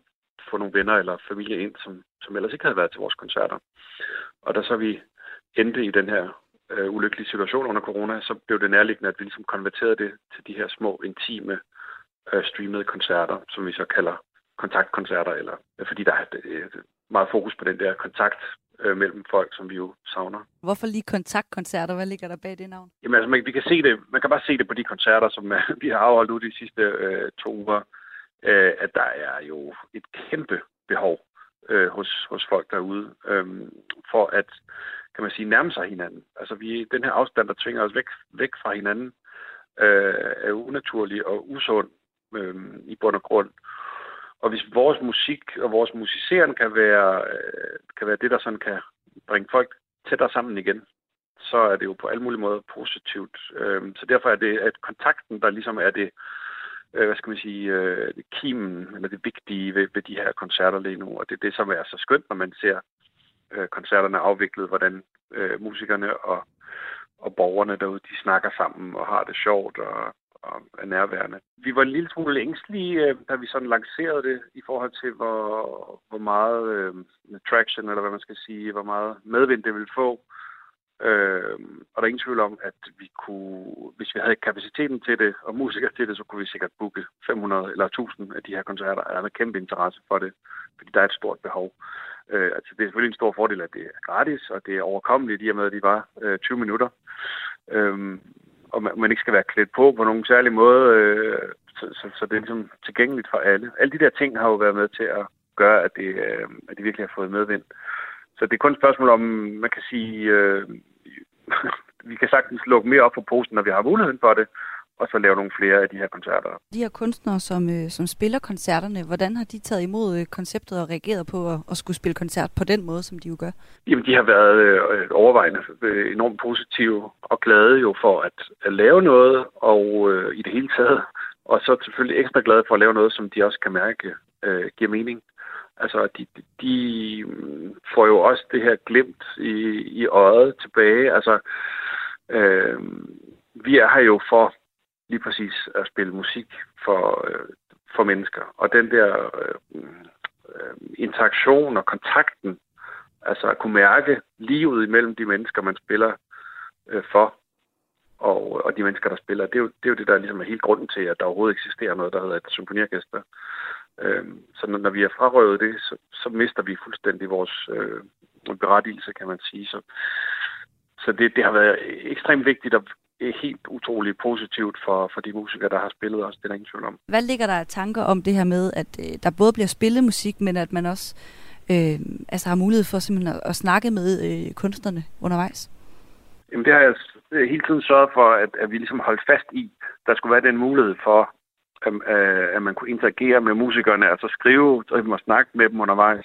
få nogle venner eller familie ind, som, som ellers ikke havde været til vores koncerter. Og da så vi endte i den her øh, ulykkelige situation under corona, så blev det nærliggende, at vi ligesom konverterede det til de her små, intime, øh, streamede koncerter, som vi så kalder kontaktkoncerter, eller fordi der er meget fokus på den der kontakt øh, mellem folk, som vi jo savner. Hvorfor lige kontaktkoncerter? Hvad ligger der bag det navn? Jamen altså, man, vi kan se det, man kan bare se det på de koncerter, som vi har afholdt ud de sidste øh, to uger øh, at der er jo et kæmpe behov øh, hos, hos folk derude øh, for at kan man sige, nærme sig hinanden. Altså vi, den her afstand, der tvinger os væk, væk fra hinanden, øh, er unaturlig og usund øh, i bund og grund. Og hvis vores musik og vores musiceren kan være, øh, kan være det, der sådan kan bringe folk tættere sammen igen, så er det jo på alle mulige måder positivt. Øh, så derfor er det, at kontakten, der ligesom er det, øh, Øh, hvad skal man sige, øh, kimen, eller det vigtige ved, ved de her koncerter lige nu. Og det er det, som er så skønt, når man ser øh, koncerterne afviklet, hvordan øh, musikerne og, og borgerne derude, de snakker sammen og har det sjovt og, og er nærværende. Vi var en lille smule ængstlige, øh, da vi sådan lancerede det, i forhold til, hvor, hvor meget øh, traction, eller hvad man skal sige, hvor meget medvind det ville få. Øh, og der er ingen tvivl om, at vi kunne, hvis vi havde kapaciteten til det, og musikere til det, så kunne vi sikkert booke 500 eller 1000 af de her koncerter. Der er kæmpe interesse for det, fordi der er et stort behov. Øh, altså, det er selvfølgelig en stor fordel, at det er gratis, og det er overkommeligt i og med, at de var øh, 20 minutter. Øh, og man, man ikke skal være klædt på på nogen særlig måde, øh, så, så, så det er ligesom tilgængeligt for alle. Alle de der ting har jo været med til at gøre, at det, øh, at det virkelig har fået medvind. Så det er kun et spørgsmål om, man kan sige, øh, vi kan sagtens lukke mere op for posten, når vi har muligheden for det, og så lave nogle flere af de her koncerter. De her kunstnere, som, øh, som spiller koncerterne, hvordan har de taget imod øh, konceptet og reageret på at, at skulle spille koncert på den måde, som de jo gør? Jamen, de har været øh, overvejende øh, enormt positive og glade jo for at, at lave noget, og øh, i det hele taget, og så selvfølgelig ekstra glade for at lave noget, som de også kan mærke øh, giver mening. Altså, de, de får jo også det her glemt i, i øjet tilbage. Altså, øh, vi er her jo for lige præcis at spille musik for, øh, for mennesker. Og den der øh, øh, interaktion og kontakten, altså at kunne mærke livet imellem de mennesker, man spiller øh, for, og, og de mennesker, der spiller, det er, jo, det er jo det, der ligesom er helt grunden til, at der overhovedet eksisterer noget, der hedder et symfoniorkester. Øh, så når, når vi er frarøvet det, så, så mister vi fuldstændig vores øh, berettigelse, kan man sige. Så, så det, det har været ekstremt vigtigt og helt utroligt positivt for, for de musikere, der har spillet os. Det er der ingen tvivl om. Hvad ligger der tanker om det her med, at øh, der både bliver spillet musik, men at man også øh, altså har mulighed for simpelthen at, at snakke med øh, kunstnerne undervejs? Jamen det har jeg hele tiden sørget for, at, at vi ligesom holdt fast i. Der skulle være den mulighed for, at, øh, at man kunne interagere med musikerne, altså skrive og snakke med dem undervejs.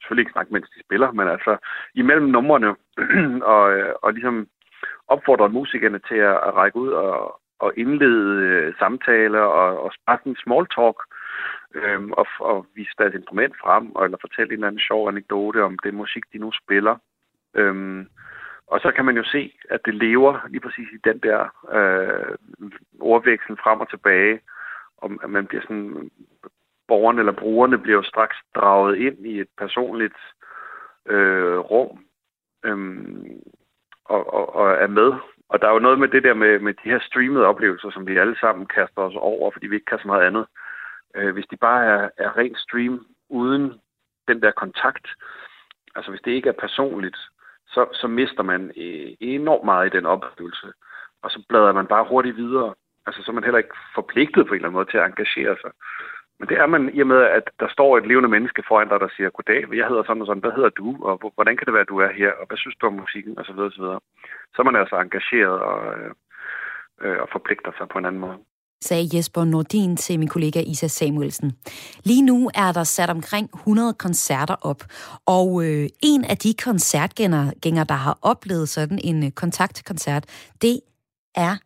Selvfølgelig ikke snakke, mens de spiller, men altså imellem numrene, og, øh, og ligesom opfordre musikerne til at, at række ud og, og indlede øh, samtaler og, og sparke en small talk, øhm, og, og vise deres instrument frem, og, eller fortælle en eller anden sjov anekdote om det musik, de nu spiller. Øhm, og så kan man jo se, at det lever lige præcis i den der øh, ordveksel frem og tilbage, og man bliver sådan, borgerne eller brugerne bliver jo straks draget ind i et personligt øh, rum, øhm, og, og, og er med. Og der er jo noget med det der med, med de her streamede oplevelser, som vi alle sammen kaster os over, fordi vi ikke kan så meget andet. Øh, hvis de bare er, er rent stream uden den der kontakt, altså hvis det ikke er personligt, så, så mister man øh, enormt meget i den oplevelse. Og så bladrer man bare hurtigt videre. Altså så er man heller ikke forpligtet på en eller anden måde til at engagere sig. Men det er man i og med, at der står et levende menneske foran dig, der siger, goddag, jeg hedder sådan og sådan, hvad hedder du, og hvordan kan det være, at du er her, og hvad synes du om musikken, osv. osv. Så er man altså engageret og, øh, øh, og forpligter sig på en anden måde sagde Jesper Nordin til min kollega Isa Samuelsen. Lige nu er der sat omkring 100 koncerter op, og øh, en af de koncertgængere, der har oplevet sådan en øh, kontaktkoncert, det er,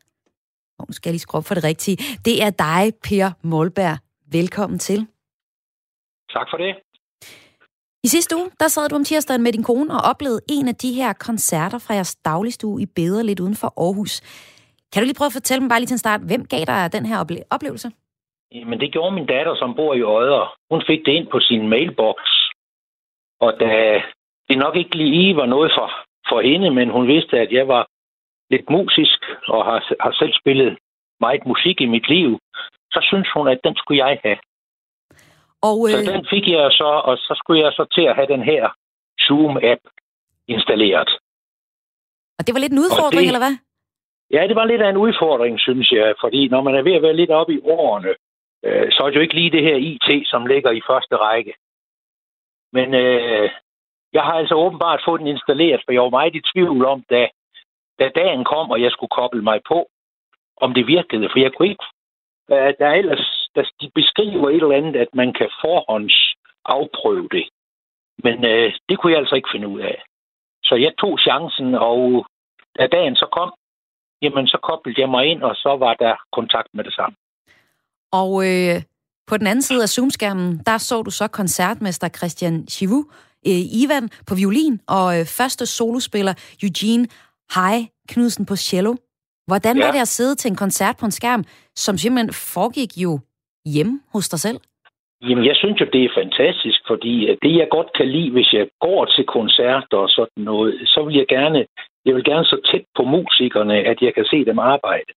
nu skal jeg lige skrue for det rigtige, det er dig, Per Målberg. Velkommen til. Tak for det. I sidste uge, der sad du om tirsdagen med din kone og oplevede en af de her koncerter fra jeres dagligstue i Beder lidt uden for Aarhus. Kan du lige prøve at fortælle mig bare lige til en start, hvem gav dig den her oplevelse? Jamen, det gjorde min datter, som bor i Odder. Hun fik det ind på sin mailbox. Og da det nok ikke lige var noget for, for hende, men hun vidste, at jeg var lidt musisk og har, har selv spillet meget musik i mit liv, så synes hun, at den skulle jeg have. Og, øh... Så den fik jeg så, og så skulle jeg så til at have den her Zoom-app installeret. Og det var lidt en udfordring, det, eller hvad? Ja, det var lidt af en udfordring, synes jeg, fordi når man er ved at være lidt oppe i årene, øh, så er det jo ikke lige det her IT, som ligger i første række. Men øh, jeg har altså åbenbart fået den installeret, for jeg var meget i tvivl om, da, da dagen kom, og jeg skulle koble mig på, om det virkede. For jeg kunne ikke... Der er ellers, der, de beskriver et eller andet, at man kan forhånds afprøve det. Men øh, det kunne jeg altså ikke finde ud af. Så jeg tog chancen, og da dagen så kom, jamen så koblede jeg mig ind, og så var der kontakt med det samme. Og øh, på den anden side af Zoom-skærmen, der så du så koncertmester Christian Chivu, øh, Ivan på violin, og øh, første solospiller Eugene Hej Knudsen på cello. Hvordan ja. var det at sidde til en koncert på en skærm, som simpelthen foregik jo hjemme hos dig selv? Jamen, jeg synes jo, det er fantastisk, fordi det, jeg godt kan lide, hvis jeg går til koncerter og sådan noget, så vil jeg gerne jeg vil gerne så tæt på musikerne, at jeg kan se dem arbejde.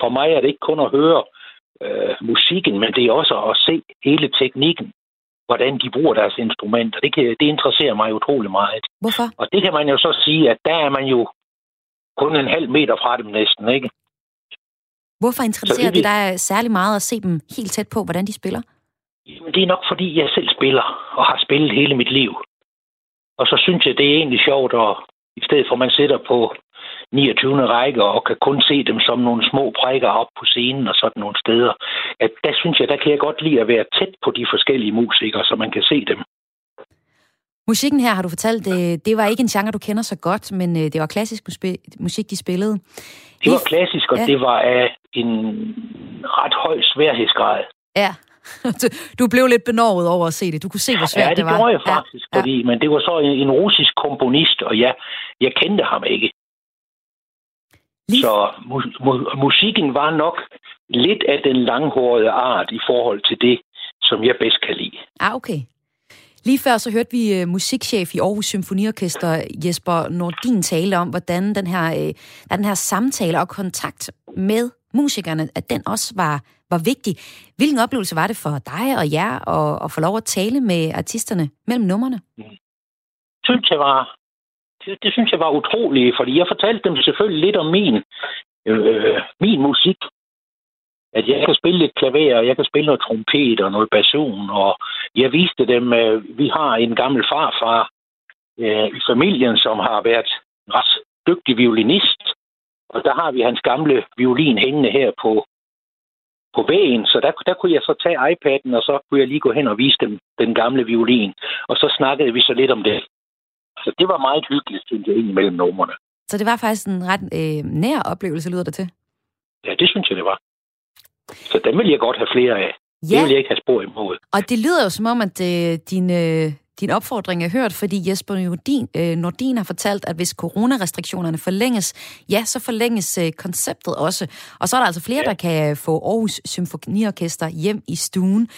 For mig er det ikke kun at høre øh, musikken, men det er også at se hele teknikken, hvordan de bruger deres instrumenter. Det, kan, det interesserer mig utrolig meget. Hvorfor? Og det kan man jo så sige, at der er man jo kun en halv meter fra dem næsten, ikke? Hvorfor interesserer det, det dig særlig meget at se dem helt tæt på, hvordan de spiller? Jamen, det er nok, fordi jeg selv spiller, og har spillet hele mit liv. Og så synes jeg, det er egentlig sjovt at, i stedet for at man sidder på 29. række og kan kun se dem som nogle små prikker op på scenen og sådan nogle steder. At der synes jeg, der kan jeg godt lide at være tæt på de forskellige musikere, så man kan se dem. Musikken her, har du fortalt, det, det var ikke en genre, du kender så godt, men øh, det var klassisk musik, de spillede. Det var klassisk, og ja. det var af en ret høj sværhedsgrad. Ja, du blev lidt benovet over at se det. Du kunne se, hvor svært det, det var. Ja, det gjorde jeg faktisk, ja. fordi, men det var så en, en russisk komponist, og jeg, jeg kendte ham ikke. Lige... Så mu- mu- musikken var nok lidt af den langhårede art i forhold til det, som jeg bedst kan lide. Ah, okay. Lige før så hørte vi uh, musikchef i Aarhus Symfoniorkester Jesper Nordin tale om, hvordan den her, uh, den her samtale og kontakt med musikerne, at den også var, var vigtig. Hvilken oplevelse var det for dig og jer at, at få lov at tale med artisterne mellem numrene? Det synes jeg var, det, det synes jeg var utroligt, fordi jeg fortalte dem selvfølgelig lidt om min, øh, øh min musik. At jeg kan spille lidt klaver, og jeg kan spille noget trompet og noget basun, og jeg viste dem, at vi har en gammel farfar øh, i familien, som har været ret dygtig violinist, og der har vi hans gamle violin hængende her på, på vægen, så der, der kunne jeg så tage iPad'en, og så kunne jeg lige gå hen og vise dem den gamle violin. Og så snakkede vi så lidt om det. Så det var meget hyggeligt, synes jeg, mellem numrene. Så det var faktisk en ret øh, nær oplevelse, lyder det til? Ja, det synes jeg, det var. Så dem vil jeg godt have flere af. Ja. Det vil jeg ikke have spor imod. Og det lyder jo som om, at øh, din, øh, din opfordring er hørt, fordi Jesper Nordin, øh, Nordin har fortalt, at hvis coronarestriktionerne forlænges, ja, så forlænges øh, konceptet også. Og så er der altså flere, ja. der kan få Aarhus Symfoniorkester hjem i stuen.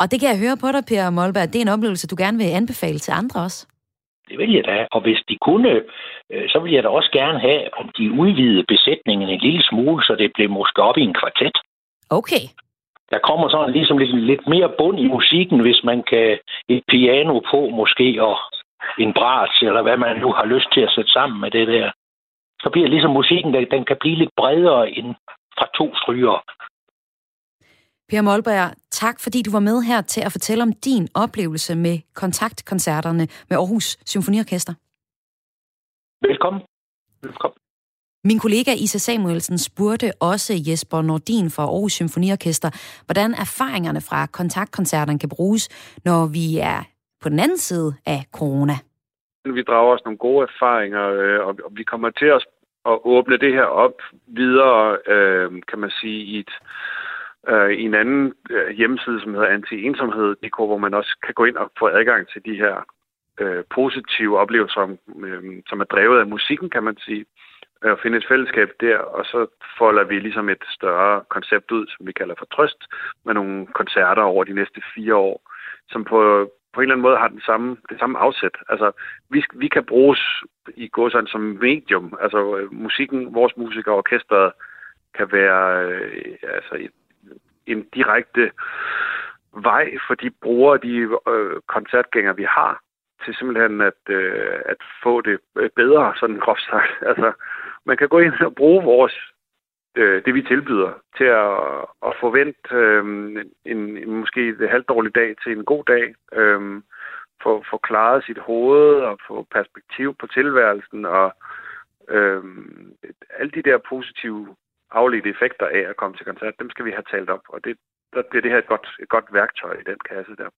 Og det kan jeg høre på dig, Per Molberg. Det er en oplevelse, du gerne vil anbefale til andre også. Det vil jeg da. Og hvis de kunne, øh, så vil jeg da også gerne have, om de udvidede besætningen en lille smule, så det blev måske op i en kvartet. Okay. Der kommer sådan ligesom lidt, lidt mere bund i musikken, hvis man kan et piano på måske, og en bras, eller hvad man nu har lyst til at sætte sammen med det der. Så bliver ligesom musikken, den kan blive lidt bredere end fra to stryger. Per Molberg, tak fordi du var med her til at fortælle om din oplevelse med kontaktkoncerterne med Aarhus Symfoniorkester. Velkommen. Velkommen. Min kollega Isa Samuelsen spurgte også Jesper Nordin fra Aarhus Symfoniorkester, hvordan erfaringerne fra kontaktkoncerterne kan bruges, når vi er på den anden side af corona. Vi drager os nogle gode erfaringer, øh, og vi kommer til at åbne det her op videre, øh, kan man sige, i et øh, i en anden øh, hjemmeside, som hedder Anti-ensomhed, hvor man også kan gå ind og få adgang til de her øh, positive oplevelser, øh, som er drevet af musikken, kan man sige, at finde et fællesskab der, og så folder vi ligesom et større koncept ud, som vi kalder for Trøst, med nogle koncerter over de næste fire år, som på, på en eller anden måde har den samme, det samme afsæt. Altså, vi, vi kan bruges i sådan som medium. Altså, musikken, vores musikere og orkestret kan være øh, altså, et en direkte vej for de brugere, de øh, koncertgængere, vi har, til simpelthen at, øh, at få det bedre, sådan groft sagt. Altså, man kan gå ind og bruge vores, øh, det vi tilbyder, til at, at forvente øh, en, en måske en halvdårlig dag til en god dag, øh, få, få klaret sit hoved og få perspektiv på tilværelsen og øh, alle de der positive afledte effekter af at komme til koncert, dem skal vi have talt op, og det, der bliver det her et godt, et godt værktøj i den kasse der.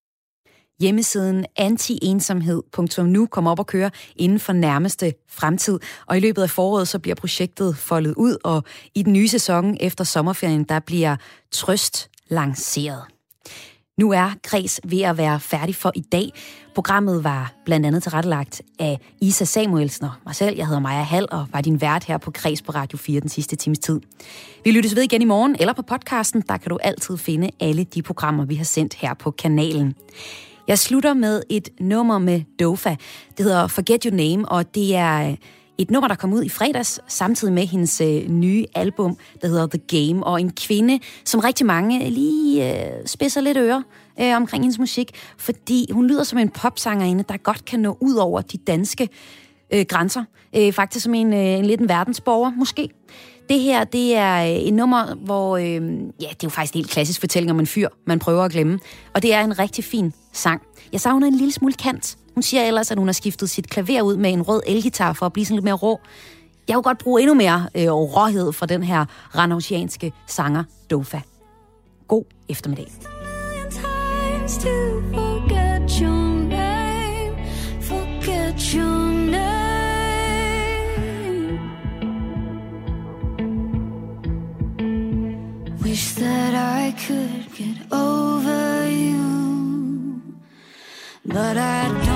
Hjemmesiden antiensomhed.nu kommer op og køre inden for nærmeste fremtid. Og i løbet af foråret så bliver projektet foldet ud, og i den nye sæson efter sommerferien, der bliver Trøst lanceret. Nu er Græs ved at være færdig for i dag. Programmet var blandt andet tilrettelagt af Isa Samuelsen og mig selv. Jeg hedder Maja Hall og var din vært her på Græs på Radio 4 den sidste times tid. Vi lyttes ved igen i morgen eller på podcasten. Der kan du altid finde alle de programmer, vi har sendt her på kanalen. Jeg slutter med et nummer med Dofa. Det hedder Forget Your Name, og det er øh, et nummer, der kom ud i fredags, samtidig med hendes øh, nye album, der hedder The Game, og en kvinde, som rigtig mange lige øh, spidser lidt øre øh, omkring hendes musik, fordi hun lyder som en popsangerinde, der godt kan nå ud over de danske øh, grænser. Øh, faktisk som en, øh, en lidt en verdensborger, måske. Det her, det er øh, et nummer, hvor... Øh, ja, det er jo faktisk en helt klassisk fortælling om en fyr, man prøver at glemme. Og det er en rigtig fin sang. Jeg savner en lille smule kant. Hun siger ellers, at hun har skiftet sit klaver ud med en rød elgitar for at blive sådan lidt mere rå. Jeg kunne godt bruge endnu mere øh, råhed fra den her ranosianske sanger Dofa. God eftermiddag. Wish could get over you, but I.